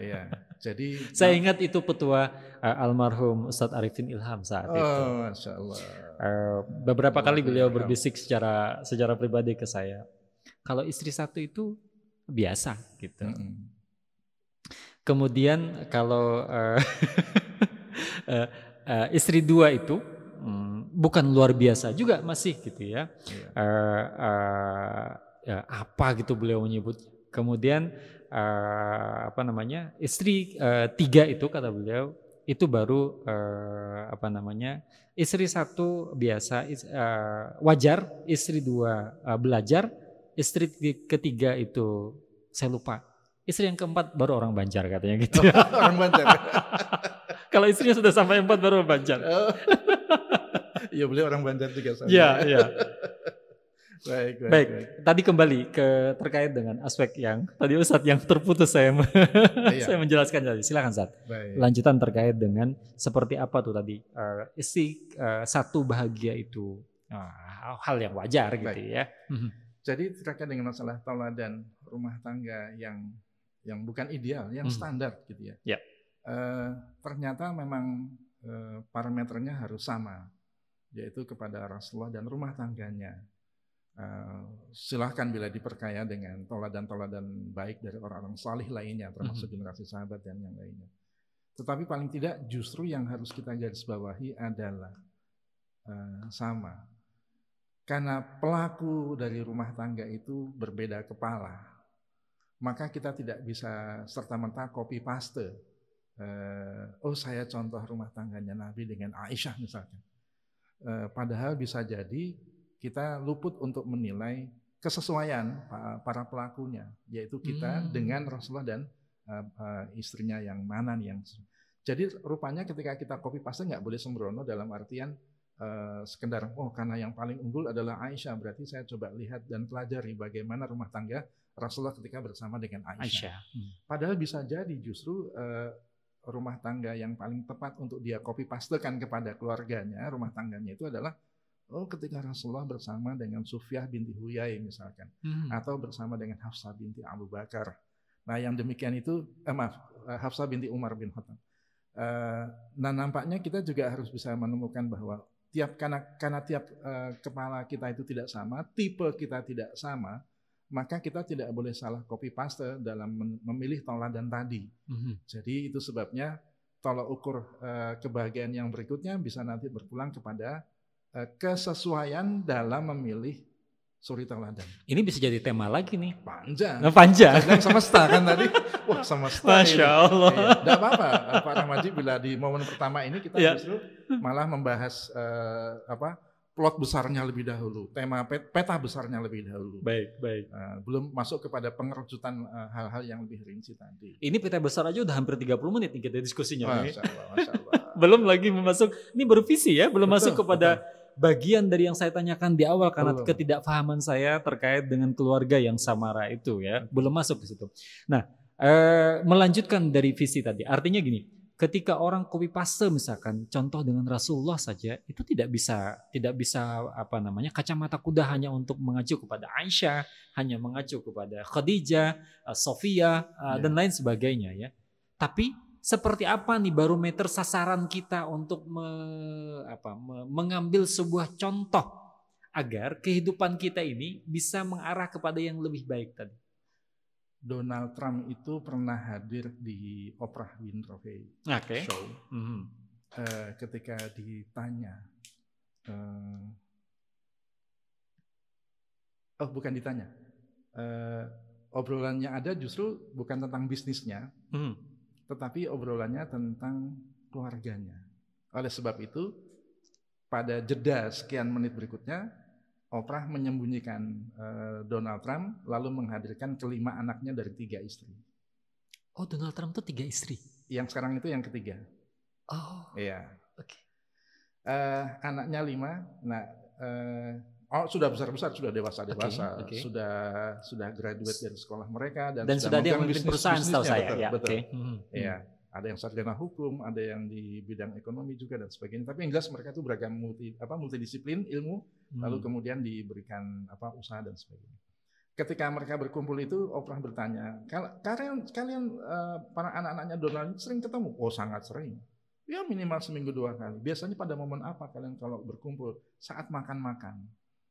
[SPEAKER 2] Iya, jadi
[SPEAKER 1] Saya ingat itu petua uh, almarhum Ustadz Arifin Ilham saat itu.
[SPEAKER 2] Oh, Masya Allah.
[SPEAKER 1] Uh, beberapa kali beliau berbisik secara secara pribadi ke saya. Kalau istri satu itu biasa gitu.
[SPEAKER 2] Mm-mm.
[SPEAKER 1] Kemudian kalau uh, uh, uh, istri dua itu mm, bukan luar biasa juga masih gitu ya.
[SPEAKER 2] Iya.
[SPEAKER 1] Eh, eh, ya, apa gitu beliau menyebut. Kemudian eh, apa namanya istri eh, tiga itu kata beliau itu baru eh, apa namanya istri satu biasa is- eh, wajar, istri dua eh, belajar, istri ti- ketiga itu saya lupa. Istri yang keempat baru orang Banjar katanya gitu.
[SPEAKER 2] Orang Banjar.
[SPEAKER 1] Kalau istrinya sudah sampai empat baru orang Banjar.
[SPEAKER 2] Oh. Iya, beliau orang Banjar juga sama.
[SPEAKER 1] Iya, iya.
[SPEAKER 2] Baik, baik,
[SPEAKER 1] Baik,
[SPEAKER 2] baik.
[SPEAKER 1] tadi kembali ke terkait dengan aspek yang tadi Ustadz yang terputus saya
[SPEAKER 2] Iya.
[SPEAKER 1] saya menjelaskan tadi. Silakan Ustadz.
[SPEAKER 2] Baik.
[SPEAKER 1] Lanjutan terkait dengan seperti apa tuh tadi eh, isi eh, satu bahagia itu ah, hal yang wajar gitu
[SPEAKER 2] Baik.
[SPEAKER 1] ya. Mhm.
[SPEAKER 2] Jadi terkait dengan masalah tauladan rumah tangga yang yang bukan ideal, yang
[SPEAKER 1] Hmm.
[SPEAKER 2] standar gitu ya.
[SPEAKER 1] Ya.
[SPEAKER 2] Eh, ternyata memang eh, parameternya harus sama, yaitu kepada Rasulullah dan rumah tangganya. Eh, silahkan bila diperkaya dengan toladan-toladan baik dari orang-orang salih lainnya, termasuk generasi sahabat dan yang lainnya. Tetapi paling tidak justru yang harus kita garis bawahi adalah eh, sama. Karena pelaku dari rumah tangga itu berbeda kepala, maka kita tidak bisa serta-merta copy paste. Eh, oh saya contoh rumah tangganya Nabi dengan Aisyah misalkan. Eh, padahal bisa jadi kita luput untuk menilai kesesuaian pa- para pelakunya, yaitu kita
[SPEAKER 1] Hmm.
[SPEAKER 2] dengan Rasulullah dan eh, eh, istrinya yang mana nih yang. Jadi rupanya ketika kita copy paste nggak boleh sembrono dalam artian eh, sekedar oh karena yang paling unggul adalah Aisyah berarti saya coba lihat dan pelajari bagaimana rumah tangga Rasulullah ketika bersama dengan Aisyah.
[SPEAKER 1] Aisyah. Hmm.
[SPEAKER 2] Padahal bisa jadi justru eh, rumah tangga yang paling tepat untuk dia copy pastekan kepada keluarganya, rumah tangganya itu adalah oh ketika Rasulullah bersama dengan Sufyah binti Huyai misalkan
[SPEAKER 1] Hmm.
[SPEAKER 2] atau bersama dengan Hafsah binti Abu Bakar. Nah, yang demikian itu eh, maaf, eh, Hafsah binti Umar bin Khattab. Uh, nah nampaknya kita juga harus bisa menemukan bahwa tiap karena karena tiap uh, kepala kita itu tidak sama, tipe kita tidak sama, maka kita tidak boleh salah copy paste dalam memilih toladan tadi. Mm-hmm. Jadi itu sebabnya tolak ukur uh, kebahagiaan yang berikutnya bisa nanti berpulang kepada kesesuaian dalam memilih suri teladan.
[SPEAKER 1] Ini bisa jadi tema lagi nih.
[SPEAKER 2] Panjang.
[SPEAKER 1] Nah, panjang.
[SPEAKER 2] Panjang semesta kan tadi. Wah semesta.
[SPEAKER 1] Masya ini. Allah.
[SPEAKER 2] Tidak iya. apa-apa Pak Rahmaji bila di momen pertama ini kita ya. justru malah membahas uh, apa plot besarnya lebih dahulu, tema peta besarnya lebih dahulu.
[SPEAKER 1] Baik, baik.
[SPEAKER 2] Uh, belum masuk kepada pengerucutan uh, hal-hal yang lebih rinci tadi.
[SPEAKER 1] Ini peta besar aja udah hampir 30 menit nih kita diskusinya.
[SPEAKER 2] Masya Allah, Masya Allah.
[SPEAKER 1] belum lagi masuk, ini baru visi ya, belum betul, masuk kepada betul bagian dari yang saya tanyakan di awal karena Belum. ketidakfahaman saya terkait dengan keluarga yang samara itu ya belum masuk di situ. Nah, eh, melanjutkan dari visi tadi, artinya gini, ketika orang copy paste misalkan contoh dengan Rasulullah saja itu tidak bisa tidak bisa apa namanya kacamata kuda hanya untuk mengacu kepada Aisyah, hanya mengacu kepada Khadijah, eh, Sofia ya. dan lain sebagainya ya. Tapi seperti apa nih barometer sasaran kita untuk me, apa, me, mengambil sebuah contoh agar kehidupan kita ini bisa mengarah kepada yang lebih baik tadi.
[SPEAKER 2] Donald Trump itu pernah hadir di Oprah Winfrey okay. Show mm -hmm. uh, ketika ditanya, uh, oh bukan ditanya, uh, obrolannya ada justru bukan tentang bisnisnya, mm tetapi obrolannya tentang keluarganya. Oleh sebab itu, pada jeda sekian menit berikutnya, Oprah menyembunyikan uh, Donald Trump lalu menghadirkan kelima anaknya dari tiga istri.
[SPEAKER 1] Oh, Donald Trump itu tiga istri?
[SPEAKER 2] Yang sekarang itu yang ketiga.
[SPEAKER 1] Oh.
[SPEAKER 2] Iya. Oke. Okay. Uh, eh, anaknya lima. Nah, uh, Oh sudah besar besar sudah dewasa dewasa okay, okay. sudah sudah graduate dari sekolah mereka
[SPEAKER 1] dan, dan sudah, dia memimpin perusahaan setahu saya
[SPEAKER 2] betul,
[SPEAKER 1] ya.
[SPEAKER 2] Betul. Okay. Hmm. Ya ada yang sarjana hukum ada yang di bidang ekonomi juga dan sebagainya tapi yang jelas mereka itu beragam multi apa multidisiplin ilmu hmm. lalu kemudian diberikan apa usaha dan sebagainya. Ketika mereka berkumpul itu Oprah bertanya kalian kalian uh, para anak-anaknya Donald sering ketemu? Oh sangat sering. Ya minimal seminggu dua kali. Biasanya pada momen apa kalian kalau berkumpul? Saat makan-makan.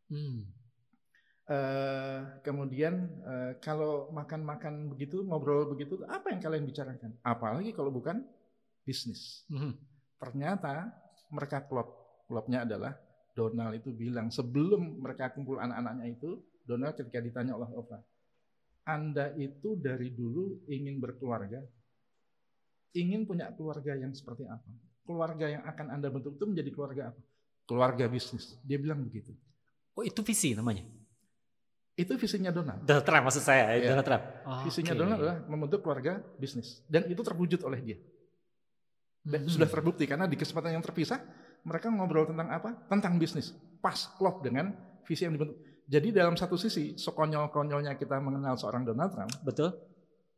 [SPEAKER 2] Hmm. Uh, kemudian uh, kalau makan-makan begitu, ngobrol begitu, apa yang kalian bicarakan? Apalagi kalau bukan bisnis. Hmm. Ternyata mereka klop. Klopnya adalah Donald itu bilang sebelum mereka kumpul anak-anaknya itu, Donald ketika ditanya oleh Oprah, Anda itu dari dulu ingin berkeluarga, ingin punya keluarga yang seperti apa? Keluarga yang akan Anda bentuk itu menjadi keluarga apa? Keluarga bisnis. Dia bilang begitu.
[SPEAKER 1] Oh itu visi namanya?
[SPEAKER 2] Itu visinya Donald.
[SPEAKER 1] Donald Trump maksud saya,
[SPEAKER 2] ya.
[SPEAKER 1] Donald Trump.
[SPEAKER 2] Oh, visinya okay. Donald adalah membentuk keluarga bisnis. Dan itu terwujud oleh dia. Dan hmm. sudah terbukti karena di kesempatan yang terpisah, mereka ngobrol tentang apa? Tentang bisnis. Pas, klop dengan visi yang dibentuk. Jadi dalam satu sisi, sekonyol-konyolnya kita mengenal seorang Donald Trump.
[SPEAKER 1] Betul.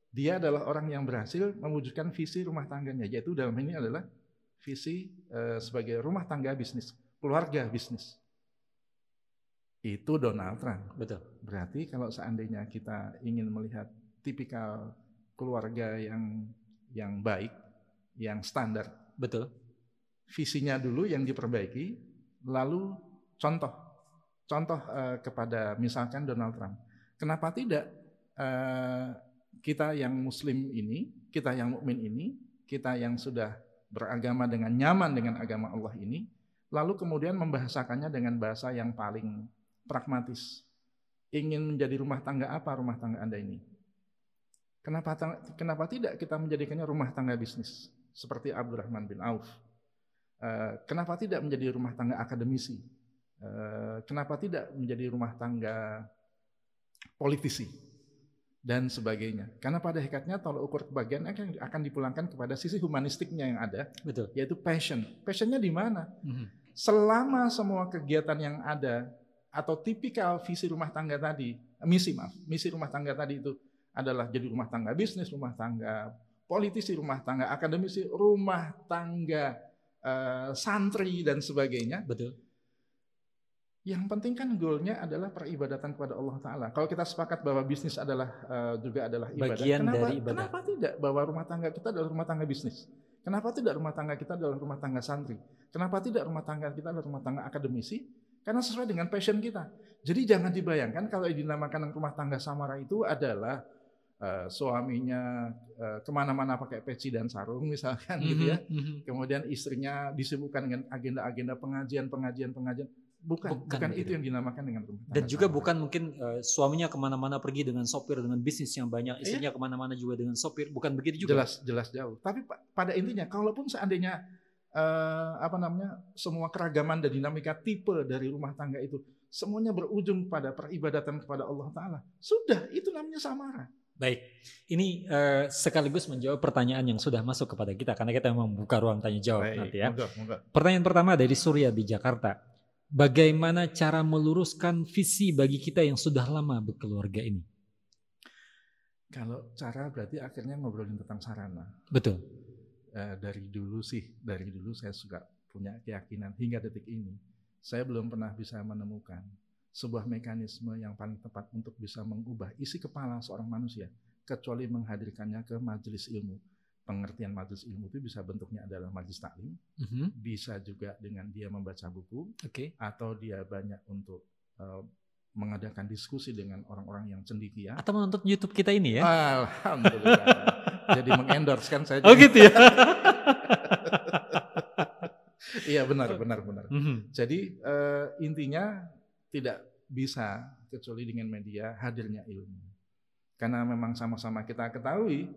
[SPEAKER 2] Dia adalah orang yang berhasil mewujudkan visi rumah tangganya. Yaitu dalam ini adalah visi uh, sebagai rumah tangga bisnis. Keluarga bisnis itu Donald Trump.
[SPEAKER 1] Betul.
[SPEAKER 2] Berarti kalau seandainya kita ingin melihat tipikal keluarga yang yang baik, yang standar.
[SPEAKER 1] Betul.
[SPEAKER 2] Visinya dulu yang diperbaiki, lalu contoh, contoh uh, kepada misalkan Donald Trump. Kenapa tidak uh, kita yang Muslim ini, kita yang mukmin ini, kita yang sudah beragama dengan nyaman dengan agama Allah ini, lalu kemudian membahasakannya dengan bahasa yang paling pragmatis. Ingin menjadi rumah tangga apa rumah tangga Anda ini? Kenapa kenapa tidak kita menjadikannya rumah tangga bisnis seperti Abdurrahman bin Auf? Eh, kenapa tidak menjadi rumah tangga akademisi? Eh, kenapa tidak menjadi rumah tangga politisi dan sebagainya? Karena pada hakikatnya tolak ukur kebahagiaan akan, akan dipulangkan kepada sisi humanistiknya yang ada,
[SPEAKER 1] Betul.
[SPEAKER 2] yaitu passion. Passionnya di mana? Mm -hmm. Selama semua kegiatan yang ada atau tipikal visi rumah tangga tadi, misi maaf, misi rumah tangga tadi itu adalah jadi rumah tangga bisnis, rumah tangga politisi, rumah tangga akademisi, rumah tangga uh, santri dan sebagainya.
[SPEAKER 1] Betul.
[SPEAKER 2] Yang penting kan goalnya adalah peribadatan kepada Allah Taala. Kalau kita sepakat bahwa bisnis adalah uh, juga adalah ibadah,
[SPEAKER 1] Bagian
[SPEAKER 2] kenapa,
[SPEAKER 1] dari ibadah.
[SPEAKER 2] kenapa tidak bahwa rumah tangga kita adalah rumah tangga bisnis? Kenapa tidak rumah tangga kita adalah rumah tangga santri? Kenapa tidak rumah tangga kita adalah rumah tangga akademisi? Karena sesuai dengan passion kita. Jadi jangan dibayangkan kalau dinamakan rumah tangga samara itu adalah uh, suaminya uh, ke mana-mana pakai peci dan sarung misalkan mm -hmm, gitu ya. Mm -hmm. Kemudian istrinya disibukkan dengan agenda-agenda pengajian, pengajian, pengajian. Bukan, bukan, bukan itu yang dinamakan dengan rumah
[SPEAKER 1] tangga. Dan juga sama. bukan mungkin uh, suaminya ke mana-mana pergi dengan sopir dengan bisnis yang banyak, iya. istrinya iya. ke mana-mana juga dengan sopir, bukan begitu juga.
[SPEAKER 2] Jelas, jelas jauh. Tapi pada intinya, kalaupun seandainya uh, apa namanya semua keragaman dan dinamika tipe dari rumah tangga itu semuanya berujung pada peribadatan kepada Allah Taala, sudah itu namanya samara.
[SPEAKER 1] Baik, ini uh, sekaligus menjawab pertanyaan yang sudah masuk kepada kita karena kita membuka ruang tanya jawab Baik, nanti ya. Moga, moga. Pertanyaan pertama dari Surya di Jakarta bagaimana cara meluruskan visi bagi kita yang sudah lama berkeluarga ini?
[SPEAKER 2] Kalau cara berarti akhirnya ngobrolin tentang sarana.
[SPEAKER 1] Betul.
[SPEAKER 2] Eh, dari dulu sih, dari dulu saya suka punya keyakinan hingga detik ini, saya belum pernah bisa menemukan sebuah mekanisme yang paling tepat untuk bisa mengubah isi kepala seorang manusia, kecuali menghadirkannya ke majelis ilmu pengertian majelis ilmu itu bisa bentuknya adalah majelis taklim, mhm. -huh. bisa juga dengan dia membaca buku, okay. atau dia banyak untuk uh, mengadakan diskusi dengan orang-orang yang cendikia.
[SPEAKER 1] Atau menonton YouTube kita ini ya?
[SPEAKER 2] Alhamdulillah. Jadi mengendorse kan saya.
[SPEAKER 1] Oh gitu ya?
[SPEAKER 2] iya benar, benar, benar. Uh mhm. -huh. Jadi uh, intinya tidak bisa kecuali dengan media hadirnya ilmu. Karena memang sama-sama kita ketahui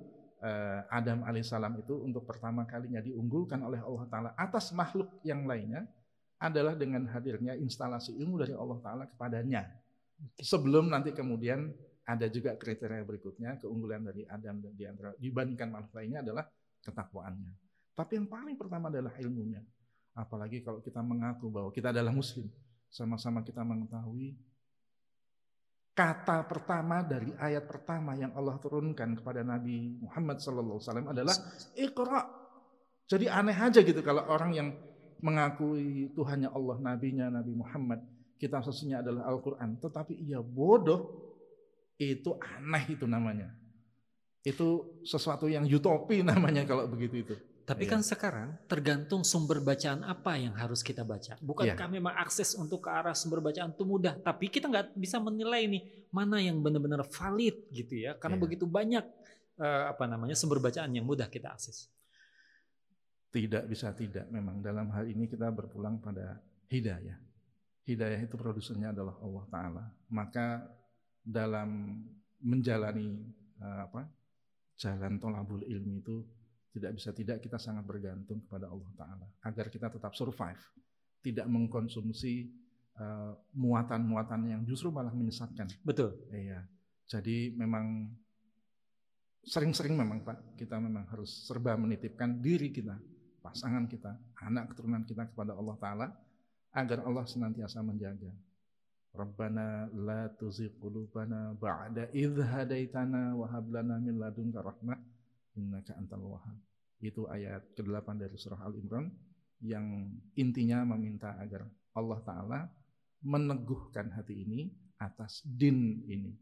[SPEAKER 2] Eh, Adam alaihissalam itu untuk pertama kalinya diunggulkan oleh Allah Taala atas makhluk yang lainnya adalah dengan hadirnya instalasi ilmu dari Allah Taala kepadanya. Sebelum nanti kemudian ada juga kriteria berikutnya keunggulan dari Adam dan di antara dibandingkan makhluk lainnya adalah ketakwaannya. Tapi yang paling pertama adalah ilmunya. Apalagi kalau kita mengaku bahwa kita adalah muslim, sama-sama kita mengetahui kata pertama dari ayat pertama yang Allah turunkan kepada Nabi Muhammad SAW adalah Iqra. Jadi aneh aja gitu kalau orang yang mengakui Tuhannya Allah, Nabinya Nabi Muhammad, kita sesungguhnya adalah Al-Quran. Tetapi ia bodoh, itu aneh itu namanya. Itu sesuatu yang utopi namanya kalau begitu itu.
[SPEAKER 1] Tapi yeah. kan sekarang tergantung sumber bacaan apa yang harus kita baca. Bukankah yeah. memang akses untuk ke arah sumber bacaan itu mudah, tapi kita nggak bisa menilai nih mana yang benar-benar valid gitu ya, karena yeah. begitu banyak uh, apa namanya sumber bacaan yang mudah kita akses.
[SPEAKER 2] Tidak bisa tidak, memang dalam hal ini kita berpulang pada hidayah. Hidayah itu produsernya adalah Allah Taala. Maka dalam menjalani uh, apa jalan tolabul ilmi itu tidak bisa tidak kita sangat bergantung kepada Allah Ta'ala. Agar kita tetap survive. Tidak mengkonsumsi uh, muatan-muatan yang justru malah menyesatkan.
[SPEAKER 1] Betul.
[SPEAKER 2] Iya. Jadi memang sering-sering memang Pak kita memang harus serba menitipkan diri kita pasangan kita anak keturunan kita kepada Allah Ta'ala agar Allah senantiasa menjaga Rabbana la tuzigh qulubana ba'da idh hadaitana wa hab lana min ladunka rahmah innaka antal wahhab. Itu ayat ke-8 dari surah Al-Imran yang intinya meminta agar Allah taala meneguhkan hati ini atas din ini.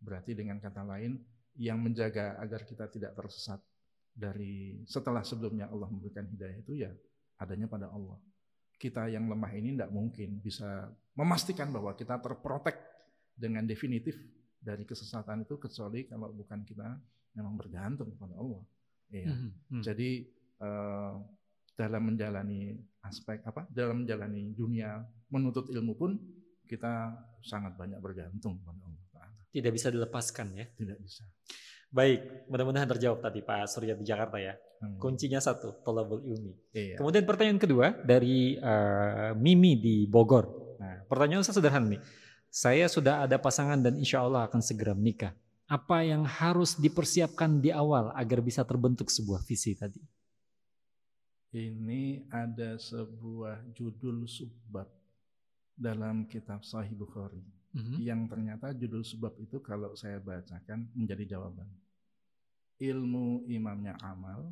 [SPEAKER 2] Berarti dengan kata lain yang menjaga agar kita tidak tersesat dari setelah sebelumnya Allah memberikan hidayah itu ya adanya pada Allah. Kita yang lemah ini tidak mungkin bisa memastikan bahwa kita terprotek dengan definitif dari kesesatan itu kecuali kalau bukan kita memang bergantung kepada Allah. Iya. Hmm, hmm. Jadi uh, dalam menjalani aspek apa? Dalam menjalani dunia menuntut ilmu pun kita sangat banyak bergantung kepada Allah
[SPEAKER 1] Tidak bisa dilepaskan ya?
[SPEAKER 2] Tidak bisa.
[SPEAKER 1] Baik, mudah-mudahan terjawab tadi Pak Surya di Jakarta ya. Hmm. Kuncinya satu, tolabul ilmi. Iya. Kemudian pertanyaan kedua dari uh, Mimi di Bogor. Nah, pertanyaan saya sederhana nih. Saya sudah ada pasangan dan insya Allah akan segera menikah apa yang harus dipersiapkan di awal agar bisa terbentuk sebuah visi tadi?
[SPEAKER 2] Ini ada sebuah judul subbab dalam kitab Sahih Bukhari mm -hmm. yang ternyata judul subbab itu kalau saya bacakan menjadi jawaban. Ilmu imamnya amal,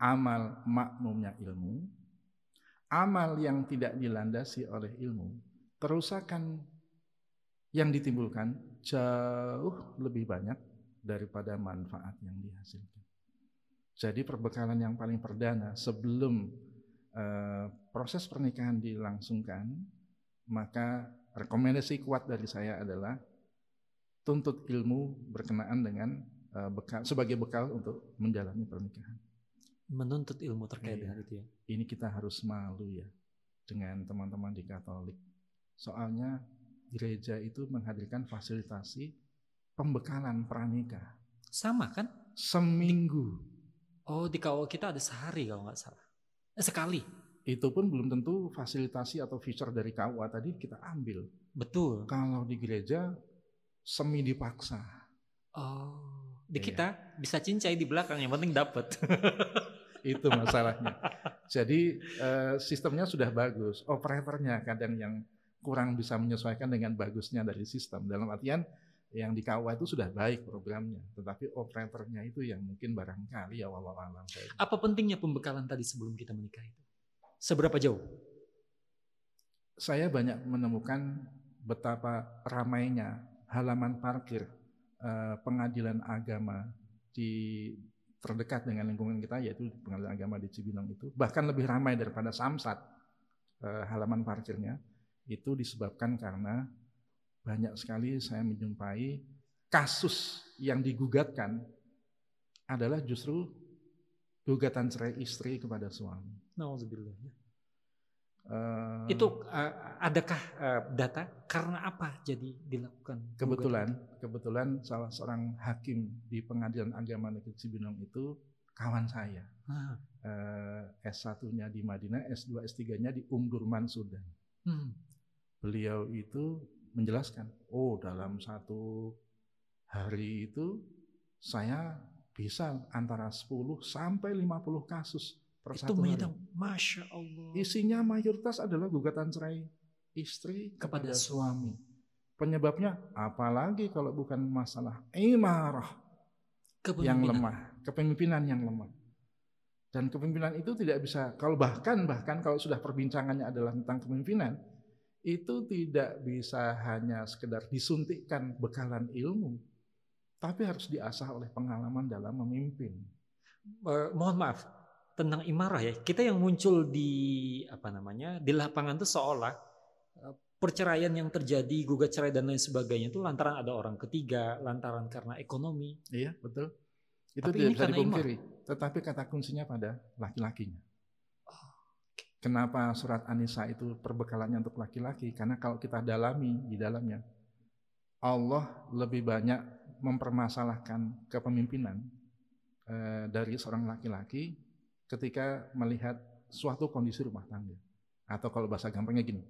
[SPEAKER 2] amal makmumnya ilmu, amal yang tidak dilandasi oleh ilmu, kerusakan yang ditimbulkan jauh lebih banyak daripada manfaat yang dihasilkan. Jadi perbekalan yang paling perdana sebelum uh, proses pernikahan dilangsungkan, maka rekomendasi kuat dari saya adalah tuntut ilmu berkenaan dengan uh, bekal sebagai bekal untuk menjalani pernikahan.
[SPEAKER 1] Menuntut ilmu terkait iya. dengan itu ya.
[SPEAKER 2] Ini kita harus malu ya dengan teman-teman di Katolik. Soalnya gereja itu menghadirkan fasilitasi pembekalan pranikah.
[SPEAKER 1] Sama kan?
[SPEAKER 2] Seminggu
[SPEAKER 1] Oh, di kawal kita ada sehari kalau nggak salah. Eh, sekali.
[SPEAKER 2] Itu pun belum tentu fasilitasi atau feature dari KUA tadi kita ambil.
[SPEAKER 1] Betul.
[SPEAKER 2] Kalau di gereja semi dipaksa.
[SPEAKER 1] Oh, di iya. kita bisa cincai di belakang yang penting dapat.
[SPEAKER 2] itu masalahnya. Jadi uh, sistemnya sudah bagus, operatornya kadang yang kurang bisa menyesuaikan dengan bagusnya dari sistem. Dalam artian yang di KUA itu sudah baik programnya, tetapi operatornya itu yang mungkin barangkali ya alam.
[SPEAKER 1] Apa pentingnya pembekalan tadi sebelum kita menikah itu? Seberapa jauh?
[SPEAKER 2] Saya banyak menemukan betapa ramainya halaman parkir eh, pengadilan agama di terdekat dengan lingkungan kita yaitu pengadilan agama di Cibinong itu bahkan lebih ramai daripada Samsat eh, halaman parkirnya itu disebabkan karena banyak sekali saya menjumpai kasus yang digugatkan adalah justru gugatan cerai istri kepada suami.
[SPEAKER 1] Nauzubillah. Uh, itu uh, adakah uh, data karena apa jadi dilakukan?
[SPEAKER 2] Kebetulan, gugatan? kebetulan salah seorang hakim di Pengadilan Agama Negeri Cibinong itu kawan saya. Uh, S1-nya di Madinah, S2, S3-nya di Umdurman Sudan. Hmm. Beliau itu menjelaskan, oh dalam satu hari itu saya bisa antara 10 sampai 50 kasus
[SPEAKER 1] itu hari. Masya Allah.
[SPEAKER 2] Isinya mayoritas adalah gugatan cerai istri kepada, kepada suami. Penyebabnya apalagi kalau bukan masalah imarah yang lemah, kepemimpinan yang lemah. Dan kepemimpinan itu tidak bisa kalau bahkan bahkan kalau sudah perbincangannya adalah tentang kepemimpinan, itu tidak bisa hanya sekedar disuntikkan bekalan ilmu, tapi harus diasah oleh pengalaman dalam memimpin.
[SPEAKER 1] Uh, mohon maaf tentang imarah ya. Kita yang muncul di apa namanya di lapangan itu seolah uh, perceraian yang terjadi, gugat cerai dan lain sebagainya itu lantaran ada orang ketiga, lantaran karena ekonomi.
[SPEAKER 2] Iya betul. Itu Tapi tidak bisa dipungkiri. Tetapi kata kuncinya pada laki-lakinya. Kenapa surat An-Nisa itu perbekalannya untuk laki-laki? Karena kalau kita dalami di dalamnya, Allah lebih banyak mempermasalahkan kepemimpinan eh, dari seorang laki-laki ketika melihat suatu kondisi rumah tangga. Atau kalau bahasa gampangnya gini,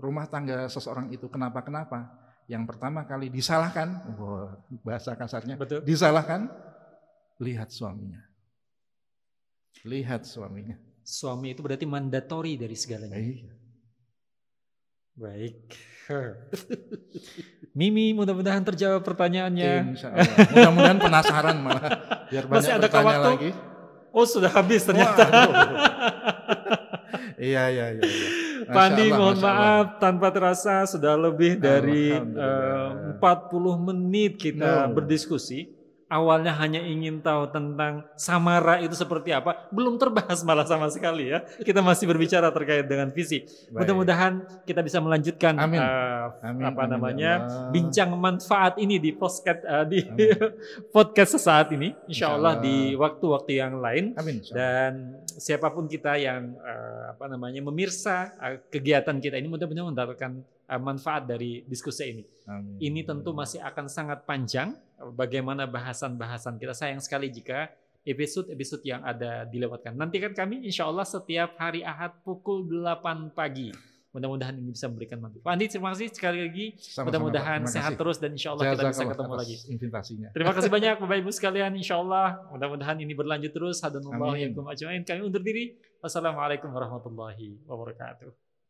[SPEAKER 2] rumah tangga seseorang itu kenapa-kenapa? Yang pertama kali disalahkan, bahasa kasarnya, Betul. disalahkan, lihat suaminya. Lihat suaminya
[SPEAKER 1] Suami itu berarti mandatori dari segalanya. Iya. Baik. Mimi, mudah-mudahan terjawab pertanyaannya.
[SPEAKER 2] Mudah-mudahan penasaran malah. Biar banyak Masih ada waktu? lagi.
[SPEAKER 1] Oh sudah habis ternyata.
[SPEAKER 2] iya, iya, iya. iya.
[SPEAKER 1] Pandi mohon maaf tanpa terasa sudah lebih dari uh, 40 menit kita no. berdiskusi awalnya hanya ingin tahu tentang samara itu seperti apa, belum terbahas malah sama sekali ya. Kita masih berbicara terkait dengan visi. Mudah-mudahan kita bisa melanjutkan amin. Uh, amin, apa amin, namanya ya bincang manfaat ini di podcast uh, di podcast sesaat ini. Insya Allah, di waktu-waktu yang lain. Amin, Dan siapa pun kita yang uh, apa namanya memirsa uh, kegiatan kita ini mudah-mudahan mendapatkan uh, manfaat dari diskusi ini. Amin. Ini tentu masih akan sangat panjang bagaimana bahasan-bahasan kita. Sayang sekali jika episode-episode yang ada dilewatkan. Nantikan kami insya Allah setiap hari Ahad pukul 8 pagi. Mudah-mudahan ini bisa memberikan manfaat. Pak Andi, terima kasih sekali lagi. Mudah-mudahan sehat terus dan insya Allah kita bisa ketemu lagi.
[SPEAKER 2] Invitasinya.
[SPEAKER 1] Terima kasih banyak Bapak Ibu sekalian. Insya Allah mudah-mudahan ini berlanjut terus. Hadanullah ajmain. Kami undur diri. Wassalamualaikum warahmatullahi wabarakatuh.